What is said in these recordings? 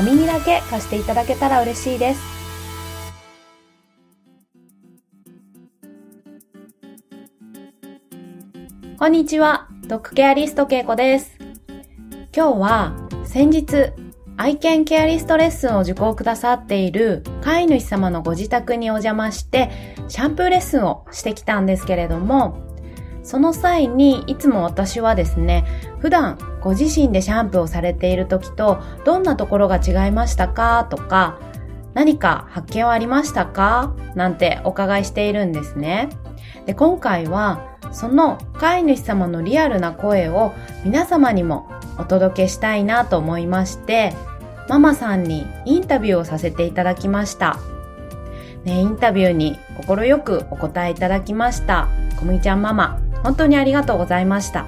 お耳だけ貸していただけたら嬉しいです。こんにちは、ドッグケアリストけいこです。今日は先日愛犬ケアリストレッスンを受講くださっている飼い主様のご自宅にお邪魔してシャンプーレッスンをしてきたんですけれどもその際にいつも私はですね、普段ご自身でシャンプーをされている時とどんなところが違いましたかとか、何か発見はありましたか？なんてお伺いしているんですね。で、今回はその飼い主様のリアルな声を皆様にもお届けしたいなと思いまして、ママさんにインタビューをさせていただきました。ね、インタビューに快くお答えいただきました。こむぎちゃんママ、本当にありがとうございました。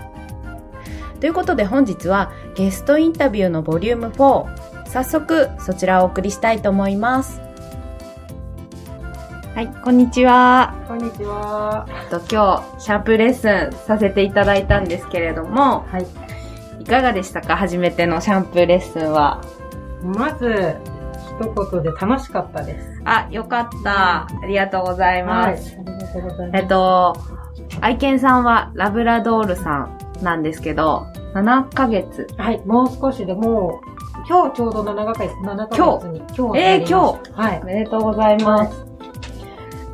ということで本日はゲストインタビューのボリューム4、早速そちらをお送りしたいと思います。はい、こんにちは。こんにちは。と今日、シャープレッスンさせていただいたんですけれども、はい。いかがでしたか？初めてのシャンプーレッスンは。まず、一言で楽しかったです。あ、よかった。ありがとうございます。はい、ありがとうございます。えっと、愛犬さんはラブラドールさんなんですけど、7ヶ月。はい、もう少しでもう、今日ちょうど7ヶ月、7ヶ月に。今日えー、今日はい。おめでとうございます。は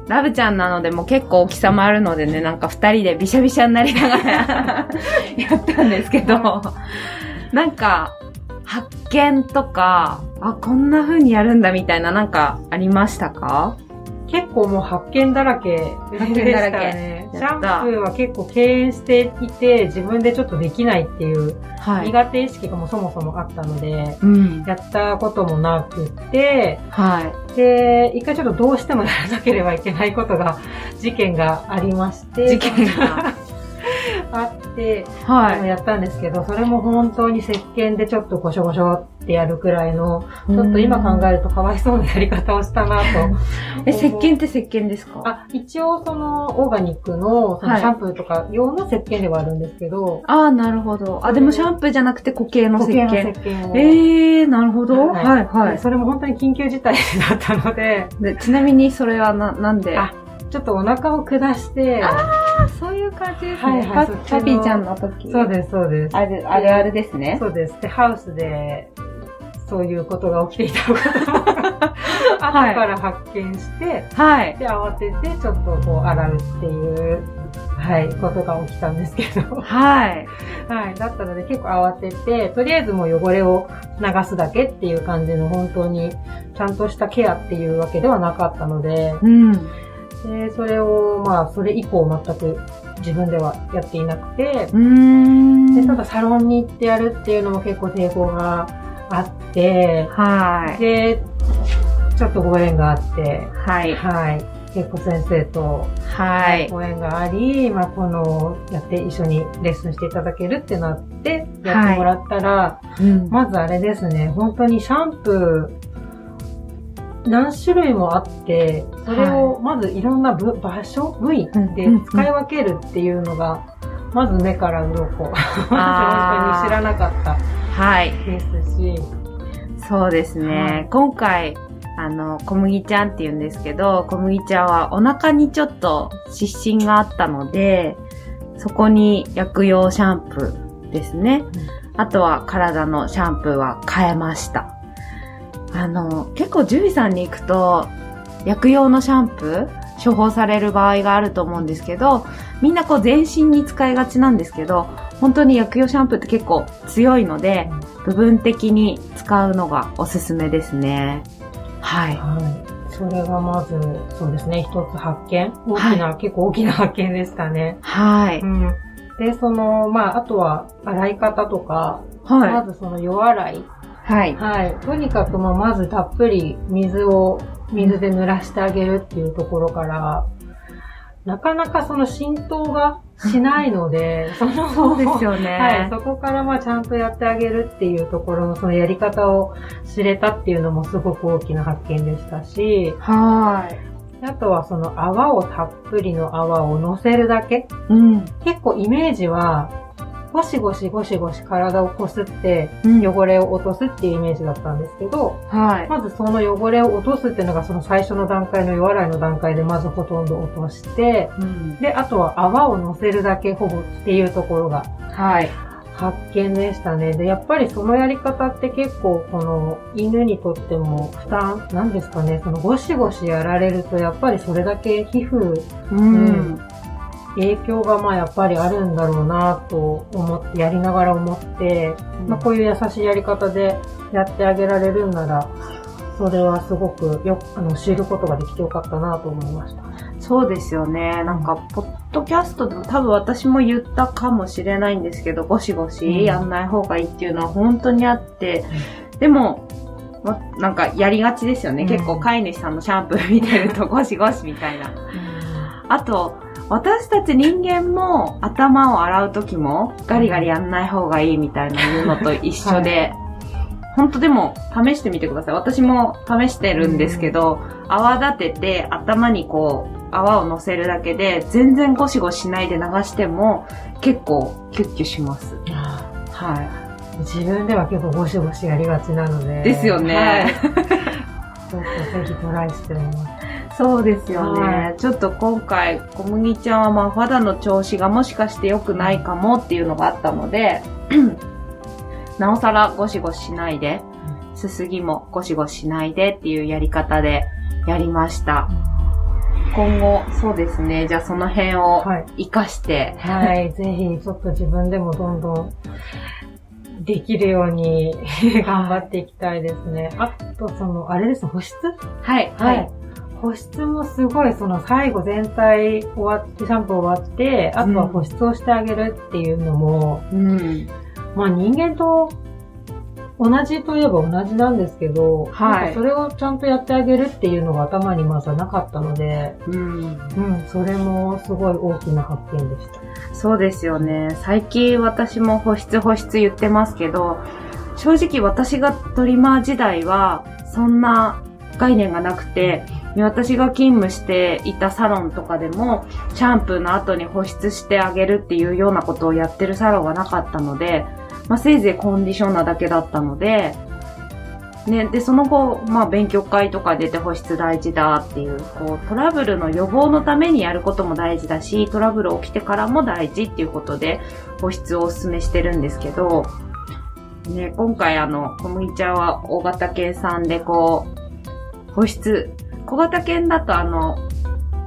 い、ラブちゃんなのでも結構大きさもあるのでね、なんか二人でびしゃびしゃになりながら やったんですけど、なんか、発見とか、あ、こんな風にやるんだみたいななんかありましたか？結構もう発見だらけ発見だらけ。ね、シャンプーは結構敬遠していて、自分でちょっとできないっていう、苦手意識がもそもそもあったので、うん、やったこともなくて、はい、で、一回ちょっとどうしてもやらなければいけないことが、事件がありまして、事件が あって、はい、やったんですけど、それも本当に石鹸でちょっとごしょごしょってやるくらいの、ちょっと今考えるとかわいそうなやり方をしたなと。え、石鹸って石鹸ですか？あ、一応そのオーガニックのそのシャンプーとか用の石鹸ではあるんですけど。はい、ああ、なるほど。あ、でもシャンプーじゃなくて固形の石鹸。固形の石鹸ええー、なるほど。はい、はい、はい。それも本当に緊急事態だったので。でちなみにそれはな、なんで？あ、ちょっとお腹を下して、あいう感じですね。はいはい、パピーちゃんの時。そうです、そうです。ある、あるあるですね。そうです。で、ハウスで、そういうことが起きていたことが 後から発見して、はい。で、慌ててちょっとこう洗うっていう、はい、ことが起きたんですけど。はい。はい。だったので結構慌てて、とりあえずもう汚れを流すだけっていう感じの本当にちゃんとしたケアっていうわけではなかったので、うん。で、それを、まあ、それ以降全く自分ではやっていなくて、で、ただサロンに行ってやるっていうのも結構抵抗があって、はい。で、ちょっとご縁があって、はい。はい。結構先生と、はい。ご縁があり、まあ、この、やって一緒にレッスンしていただけるってなって、やってもらったら、はいうん、まずあれですね、本当にシャンプー、何種類もあって、それをまずいろんな部場所、部位で使い分けるっていうのが、まず目から鱗。本当 に知らなかったはい。ですし。そうですね。はい、今回、あの、小麦ちゃんって言うんですけど、小麦ちゃんはお腹にちょっと湿疹があったので、そこに薬用シャンプーですね。うん、あとは体のシャンプーは変えました。あの、結構獣医さんに行くと、薬用のシャンプー処方される場合があると思うんですけど、みんなこう全身に使いがちなんですけど、本当に薬用シャンプーって結構強いので、部分的に使うのがおすすめですね。はい。はい。それがまず、そうですね、一つ発見。大きな、はい、結構大きな発見でしたね。はい。うん。で、その、まあ、あとは、洗い方とか、はい。まずその、弱洗いはい。はい。とにかくもうまずたっぷり水を、水で濡らしてあげるっていうところから、なかなかその浸透がしないので、その、そうですよね。はい。そこからまあちゃんとやってあげるっていうところのそのやり方を知れたっていうのもすごく大きな発見でしたし、はい。あとはその泡をたっぷりの泡を乗せるだけ。うん。結構イメージはゴシゴシゴシゴシ体をこすって、汚れを落とすっていうイメージだったんですけど、はい。まずその汚れを落とすっていうのがその最初の段階の弱洗いの段階でまずほとんど落として、うん、で、あとは泡を乗せるだけほぼっていうところが、はい。発見でしたね。で、やっぱりそのやり方って結構この犬にとっても負担、なんですかね、そのゴシゴシやられるとやっぱりそれだけ皮膚、うん、うん影響がまあやっぱりあるんだろうなと思って、やりながら思って、うん、まあこういう優しいやり方でやってあげられるんなら、それはすごくよあの知ることができてよかったなと思いました。そうですよね。なんか、ポッドキャストでも多分私も言ったかもしれないんですけど、ゴシゴシやんない方がいいっていうのは本当にあって、うん、でも、なんかやりがちですよね。うん、結構飼い主さんのシャンプー見てるとゴシゴシみたいな。あと、私たち人間も頭を洗う時もガリガリやんない方がいいみたいなのと一緒で、はい、本当でも試してみてください。私も試してるんですけど、泡立てて頭にこう泡を乗せるだけで全然ゴシゴシしないで流しても結構キュッキュします。はい。自分では結構ゴシゴシやりがちなので。ですよね。はい、ちょっとぜひトライしてみます。そうですよね、はい、ちょっと今回小麦ちゃんはまあ肌の調子がもしかして良くないかもっていうのがあったので なおさらゴシゴシしないで、すすぎもゴシゴシしないでっていうやり方でやりました。今後、そうですね。じゃあその辺を活かして。はい、はい、ぜひちょっと自分でもどんどんできるように頑張っていきたいですね。あと、その、あれです保湿？はい。はい。保湿もすごい、その最後全体終わって、シャンプー終わって、あとは保湿をしてあげるっていうのも、うん。まあ人間と同じといえば同じなんですけど、はい。それをちゃんとやってあげるっていうのが頭にまずはなかったので、うん。うん、それもすごい大きな発見でした。そうですよね。最近私も保湿保湿言ってますけど、正直私がトリマー時代は、そんな概念がなくて、私が勤務していたサロンとかでも、シャンプーの後に保湿してあげるっていうようなことをやってるサロンがなかったので、まあ、せいぜいコンディショナーだけだったので、ね、で、その後、まあ、勉強会とか出て保湿大事だっていう、こう、トラブルの予防のためにやることも大事だし、トラブル起きてからも大事っていうことで、保湿をお勧めしてるんですけど、ね、今回あの、小麦ちゃんは大型犬さんでこう、保湿小型犬だとあの、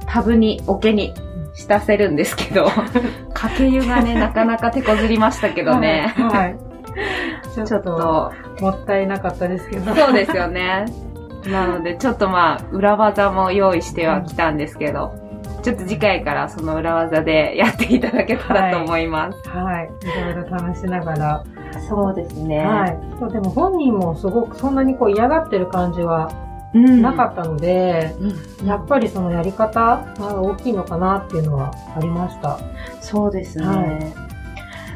タブに、桶に浸せるんですけど、かけ湯がね、なかなか手こずりましたけどね。はい。はい、ちょっと、もったいなかったですけど。そうですよね。なので、ちょっとまあ、裏技も用意してはきたんですけど、ちょっと次回からその裏技でやっていただけたらと思います。はい。はい、いろいろ試しながら。そうですね。はい。でも本人もすごくそんなにこう嫌がってる感じはなかったので、うん、やっぱりそのやり方が大きいのかなっていうのはありました。そうですね。はい、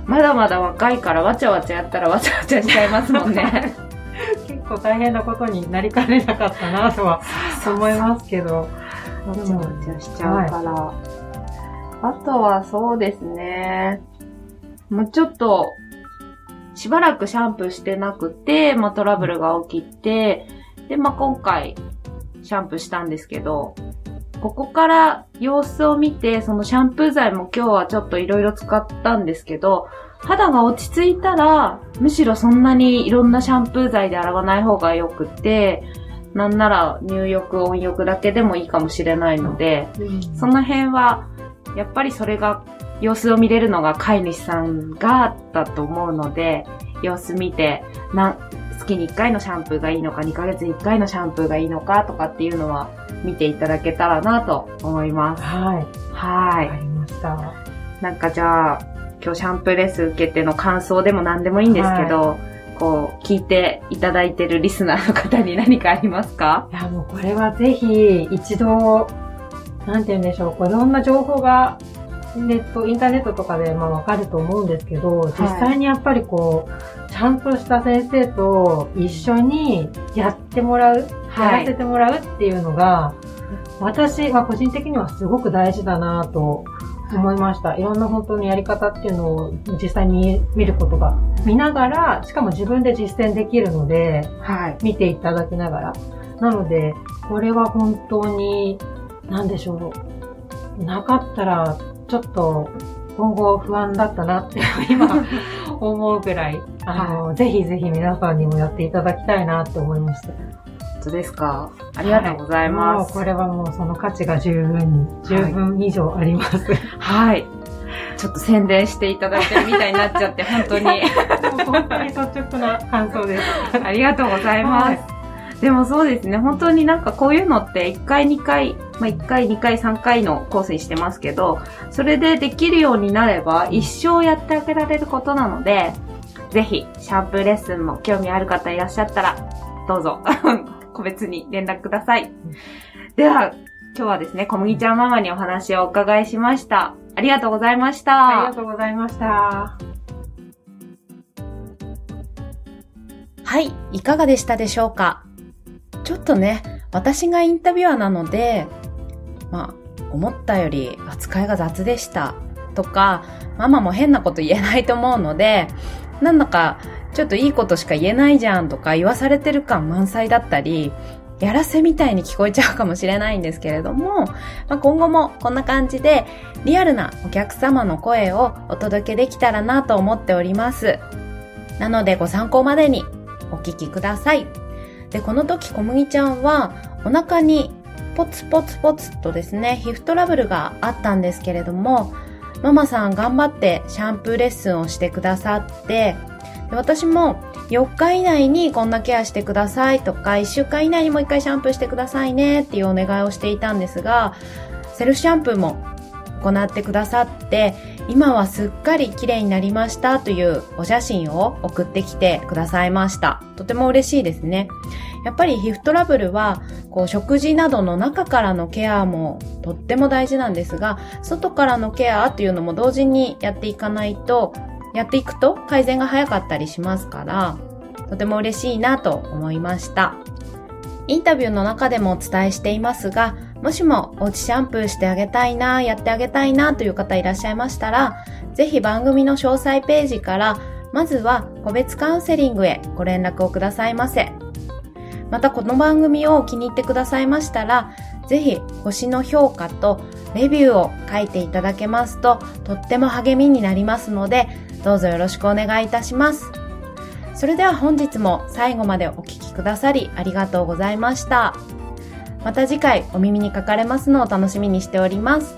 まだまだ若いからわちゃわちゃやったらわちゃわちゃしちゃいますもんね。結構大変なことになりかねなかったなとは思いますけど。わちゃわちゃしちゃうから。はい、あとはそうですね。もうちょっと、しばらくシャンプーしてなくて、まあ、トラブルが起きて、で、まあ、今回、シャンプーしたんですけど、ここから様子を見て、そのシャンプー剤も今日はちょっといろいろ使ったんですけど、肌が落ち着いたら、むしろそんなにいろんなシャンプー剤で洗わない方がよくて、なんなら入浴、温浴だけでもいいかもしれないので、うん、その辺は、やっぱりそれが、様子を見れるのが飼い主さんがだと思うので、様子見て、な、月に1回のシャンプーがいいのか、2ヶ月に1回のシャンプーがいいのかとかっていうのは見ていただけたらなと思います。はい。はい。わかりました。なんかじゃあ、今日シャンプーレッスン受けての感想でも何でもいいんですけど、はい、こう、聞いていただいてるリスナーの方に何かありますか？いや、もうこれはぜひ一度、なんて言うんでしょう、こういろんな情報がネット、インターネットとかでまあわかると思うんですけど、実際にやっぱりこう、ちゃんとした先生と一緒にやってもらう、やらせてもらうっていうのが、私は個人的にはすごく大事だなと思いました。いろんな本当にやり方っていうのを実際に見ることが、見ながら、しかも自分で実践できるので、はい、見ていただきながら。なので、これは本当に、なんでしょう。なかったら、ちょっと今後不安だったなって今思うぐらい、あの、はい、ぜひぜひ皆さんにもやっていただきたいなって思いました。本当ですか？ありがとうございます。はい、これはもうその価値が十分に、十分以上あります。はい。ちょっと宣伝していただいてるみたいになっちゃって、本当に。本当に率直な感想です。ありがとうございます。はいでもそうですね、本当になんかこういうのって1回2回、まあ1回2回3回のコースにしてますけど、それでできるようになれば一生やってあげられることなので、ぜひシャンプーレッスンも興味ある方いらっしゃったら、どうぞ 個別に連絡ください。では、今日はですね、小麦ちゃんママにお話をお伺いしました。ありがとうございました。ありがとうございました。はい、いかがでしたでしょうか？ちょっとね、私がインタビュアーなので、まあ、思ったより扱いが雑でしたとか、ママも変なこと言えないと思うので、なんだかちょっといいことしか言えないじゃんとか言わされてる感満載だったり、やらせみたいに聞こえちゃうかもしれないんですけれども、まあ、今後もこんな感じでリアルなお客様の声をお届けできたらなと思っております。なのでご参考までにお聞きください。で、この時小麦ちゃんはお腹にポツポツポツとですね、皮膚トラブルがあったんですけれども、ママさん頑張ってシャンプーレッスンをしてくださって、私も4日以内にこんなケアしてくださいとか、1週間以内にもう1回シャンプーしてくださいねっていうお願いをしていたんですが、セルフシャンプーも行ってくださって、今はすっかり綺麗になりましたというお写真を送ってきてくださいました。とても嬉しいですね。やっぱり皮膚トラブルは、こう食事などの中からのケアもとっても大事なんですが、外からのケアっていうのも同時にやっていかないと、やっていくと改善が早かったりしますから、とても嬉しいなと思いました。インタビューの中でもお伝えしていますが、もしもおうちシャンプーしてあげたいな、やってあげたいなという方いらっしゃいましたら、ぜひ番組の詳細ページから、まずは個別カウンセリングへご連絡をくださいませ。またこの番組を気に入ってくださいましたら、ぜひ星の評価とレビューを書いていただけますととっても励みになりますので、どうぞよろしくお願いいたします。それでは本日も最後までお聴きくださりありがとうございました。また次回お耳にかかれますのを楽しみにしております。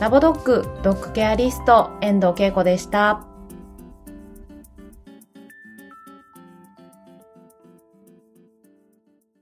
ラボドッグドッグケアリスト遠藤恵子でした。